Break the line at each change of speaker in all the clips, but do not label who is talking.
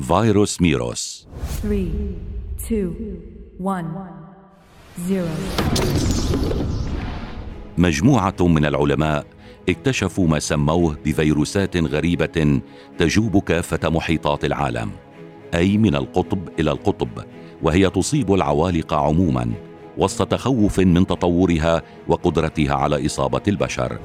فيروس ميروس
3, 2, 1, 0.
مجموعة من العلماء اكتشفوا ما سموه بفيروسات غريبة تجوب كافة محيطات العالم أي من القطب إلى القطب وهي تصيب العوالق عموما وسط تخوف من تطورها وقدرتها على إصابة البشر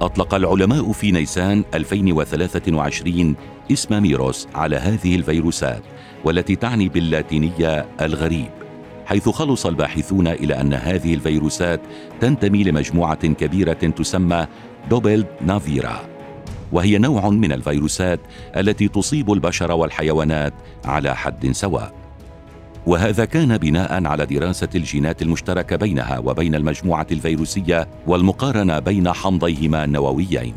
أطلق العلماء في نيسان 2023 اسم ميروس على هذه الفيروسات والتي تعني باللاتينية الغريب حيث خلص الباحثون إلى أن هذه الفيروسات تنتمي لمجموعة كبيرة تسمى دوبل نافيرا وهي نوع من الفيروسات التي تصيب البشر والحيوانات على حد سواء. وهذا كان بناء على دراسة الجينات المشتركة بينها وبين المجموعة الفيروسية والمقارنة بين حمضيهما النوويين.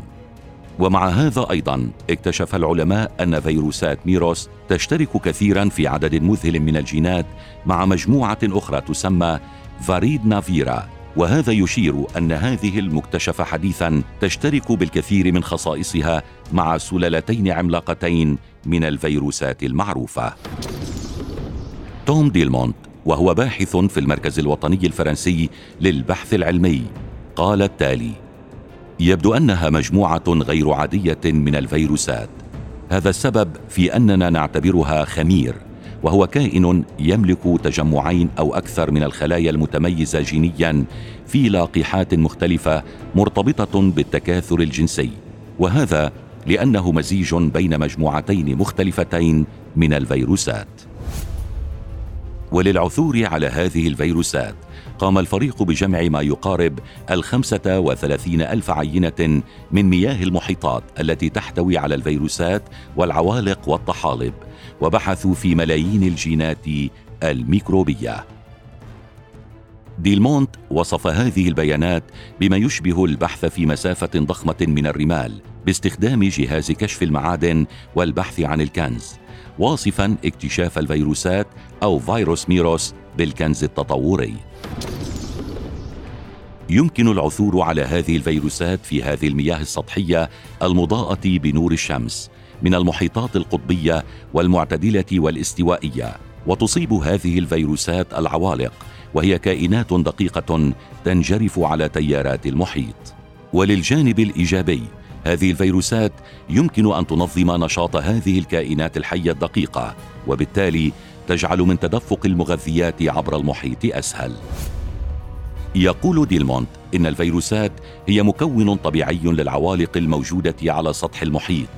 ومع هذا أيضا اكتشف العلماء أن فيروسات ميروس تشترك كثيرا في عدد مذهل من الجينات مع مجموعة أخرى تسمى فاريد نافيرا وهذا يشير أن هذه المكتشفة حديثا تشترك بالكثير من خصائصها مع سلالتين عملاقتين من الفيروسات المعروفة. توم ديلمونت وهو باحث في المركز الوطني الفرنسي للبحث العلمي قال التالي يبدو أنها مجموعة غير عادية من الفيروسات. هذا السبب في أننا نعتبرها خمير وهو كائن يملك تجمعين أو أكثر من الخلايا المتميزة جينيا في لاقحات مختلفة مرتبطة بالتكاثر الجنسي وهذا لأنه مزيج بين مجموعتين مختلفتين من الفيروسات. وللعثور على هذه الفيروسات قام الفريق بجمع ما يقارب الخمسة وثلاثين ألف عينة من مياه المحيطات التي تحتوي على الفيروسات والعوالق والطحالب وبحثوا في ملايين الجينات الميكروبية. ديلمونت وصف هذه البيانات بما يشبه البحث في مسافة ضخمة من الرمال باستخدام جهاز كشف المعادن والبحث عن الكنز. واصفا اكتشاف الفيروسات أو فيروس ميروس بالكنز التطوري. يمكن العثور على هذه الفيروسات في هذه المياه السطحية المضاءة بنور الشمس من المحيطات القطبية والمعتدلة والاستوائية وتصيب هذه الفيروسات العوالق وهي كائنات دقيقة تنجرف على تيارات المحيط. وللجانب الإيجابي هذه الفيروسات يمكن أن تنظم نشاط هذه الكائنات الحية الدقيقة وبالتالي تجعل من تدفق المغذيات عبر المحيط أسهل. يقول ديلمونت إن الفيروسات هي مكون طبيعي للعوالق الموجودة على سطح المحيط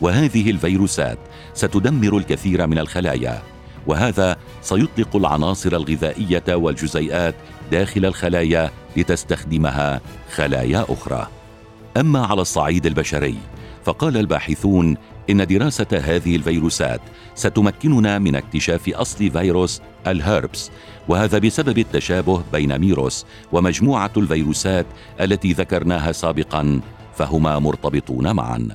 وهذه الفيروسات ستدمر الكثير من الخلايا وهذا سيطلق العناصر الغذائية والجزيئات داخل الخلايا لتستخدمها خلايا أخرى. أما على الصعيد البشري فقال الباحثون إن دراسة هذه الفيروسات ستمكننا من اكتشاف أصل فيروس الهربس وهذا بسبب التشابه بين ميروس ومجموعة الفيروسات التي ذكرناها سابقا فهما مرتبطون معا.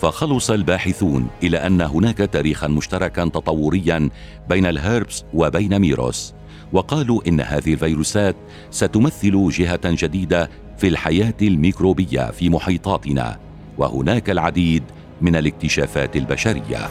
فخلص الباحثون إلى أن هناك تاريخا مشتركا تطوريا بين الهربس وبين ميروس. وقالوا إن هذه الفيروسات ستمثل جهة جديدة في الحياة الميكروبية في محيطاتنا وهناك العديد من الاكتشافات البشرية.